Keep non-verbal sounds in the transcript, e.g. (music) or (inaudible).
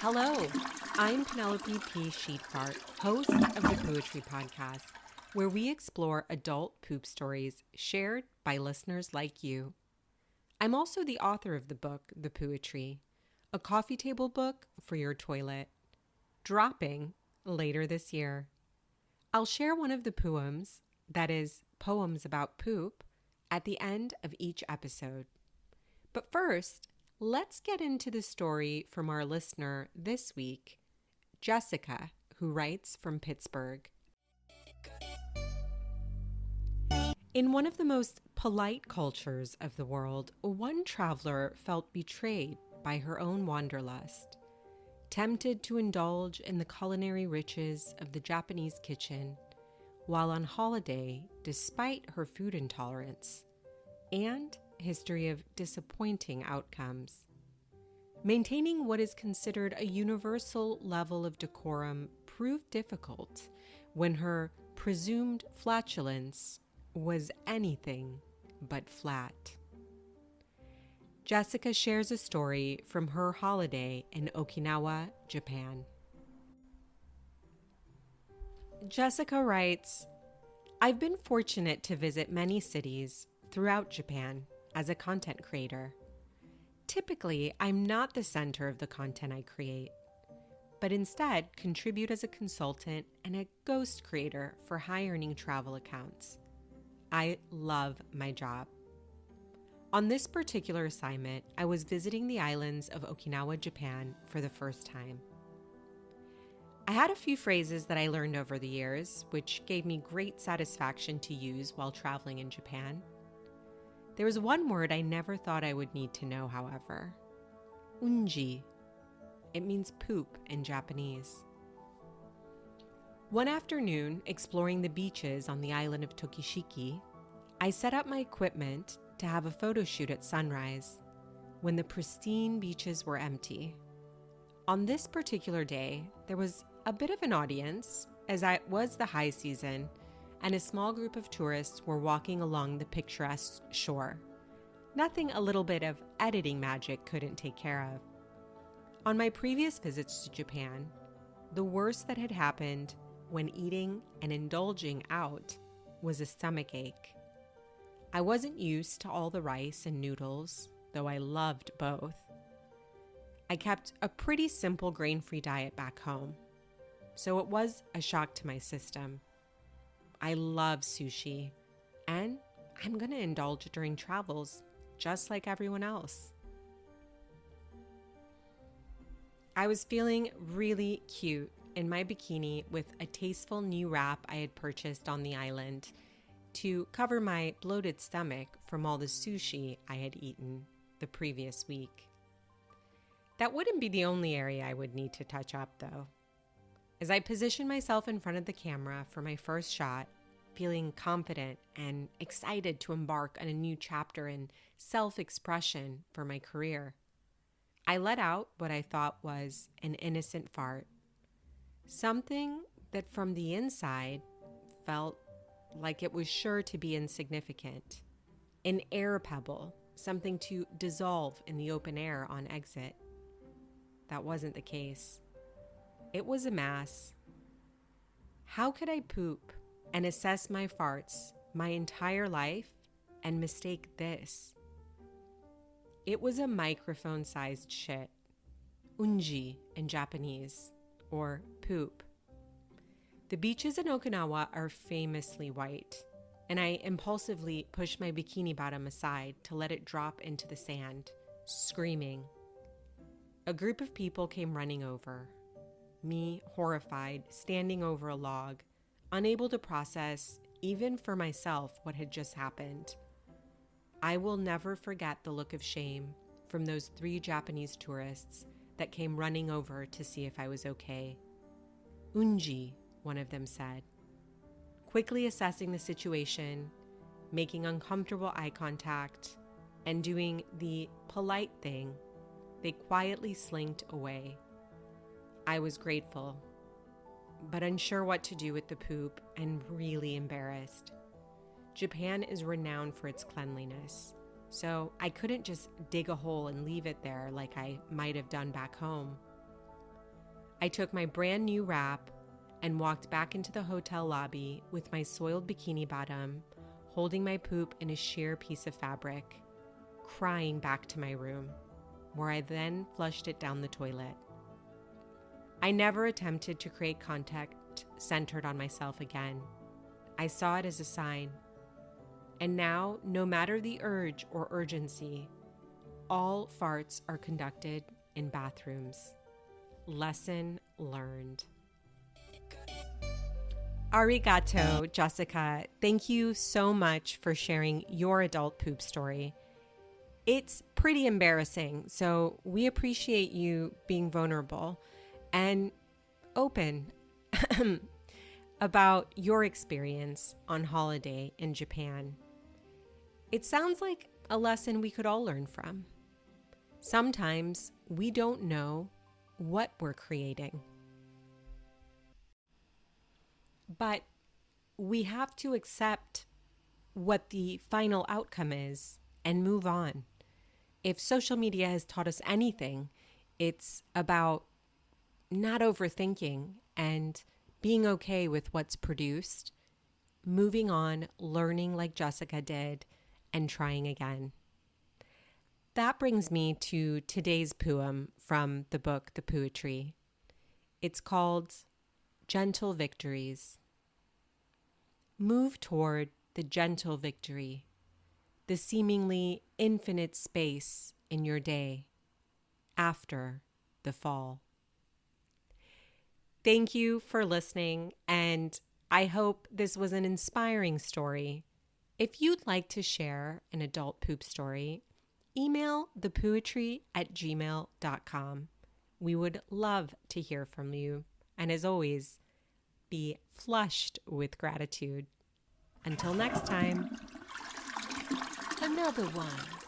Hello, I'm Penelope P. Sheetfart, host of the Poetry Podcast, where we explore adult poop stories shared by listeners like you. I'm also the author of the book, The Poetry, a coffee table book for your toilet, dropping later this year. I'll share one of the poems, that is, poems about poop, at the end of each episode. But first, let's get into the story from our listener this week, Jessica, who writes from Pittsburgh. In one of the most polite cultures of the world, one traveler felt betrayed by her own wanderlust. Tempted to indulge in the culinary riches of the Japanese kitchen while on holiday despite her food intolerance and history of disappointing outcomes. Maintaining what is considered a universal level of decorum proved difficult when her presumed flatulence was anything but flat. Jessica shares a story from her holiday in Okinawa, Japan. Jessica writes I've been fortunate to visit many cities throughout Japan as a content creator. Typically, I'm not the center of the content I create, but instead contribute as a consultant and a ghost creator for high earning travel accounts. I love my job. On this particular assignment, I was visiting the islands of Okinawa, Japan for the first time. I had a few phrases that I learned over the years, which gave me great satisfaction to use while traveling in Japan. There was one word I never thought I would need to know, however unji. It means poop in Japanese. One afternoon, exploring the beaches on the island of Tokashiki, I set up my equipment to have a photo shoot at sunrise when the pristine beaches were empty. On this particular day, there was a bit of an audience, as it was the high season, and a small group of tourists were walking along the picturesque shore. Nothing a little bit of editing magic couldn't take care of. On my previous visits to Japan, the worst that had happened when eating and indulging out was a stomach ache. I wasn't used to all the rice and noodles, though I loved both. I kept a pretty simple grain free diet back home, so it was a shock to my system. I love sushi, and I'm going to indulge during travels, just like everyone else. I was feeling really cute in my bikini with a tasteful new wrap I had purchased on the island to cover my bloated stomach from all the sushi I had eaten the previous week. That wouldn't be the only area I would need to touch up, though. As I positioned myself in front of the camera for my first shot, feeling confident and excited to embark on a new chapter in self expression for my career, I let out what I thought was an innocent fart. Something that from the inside felt like it was sure to be insignificant. An air pebble, something to dissolve in the open air on exit. That wasn't the case. It was a mass. How could I poop and assess my farts my entire life and mistake this? It was a microphone sized shit. Unji in Japanese, or poop. The beaches in Okinawa are famously white, and I impulsively pushed my bikini bottom aside to let it drop into the sand, screaming. A group of people came running over. Me, horrified, standing over a log, unable to process, even for myself, what had just happened. I will never forget the look of shame from those three Japanese tourists that came running over to see if I was okay. Unji, one of them said. Quickly assessing the situation, making uncomfortable eye contact, and doing the polite thing, they quietly slinked away. I was grateful, but unsure what to do with the poop and really embarrassed. Japan is renowned for its cleanliness, so I couldn't just dig a hole and leave it there like I might have done back home. I took my brand new wrap and walked back into the hotel lobby with my soiled bikini bottom, holding my poop in a sheer piece of fabric, crying back to my room, where I then flushed it down the toilet. I never attempted to create contact centered on myself again. I saw it as a sign. And now, no matter the urge or urgency, all farts are conducted in bathrooms. Lesson learned. Arigato, Jessica. Thank you so much for sharing your adult poop story. It's pretty embarrassing, so we appreciate you being vulnerable and open (clears throat) about your experience on holiday in Japan. It sounds like a lesson we could all learn from. Sometimes we don't know what we're creating. But we have to accept what the final outcome is and move on. If social media has taught us anything, it's about not overthinking and being okay with what's produced, moving on, learning like Jessica did, and trying again. That brings me to today's poem from the book The Poetry. It's called Gentle Victories. Move toward the gentle victory, the seemingly infinite space in your day after the fall. Thank you for listening, and I hope this was an inspiring story. If you'd like to share an adult poop story, email thepoetry at gmail.com. We would love to hear from you. And as always, be flushed with gratitude. Until next time, another one.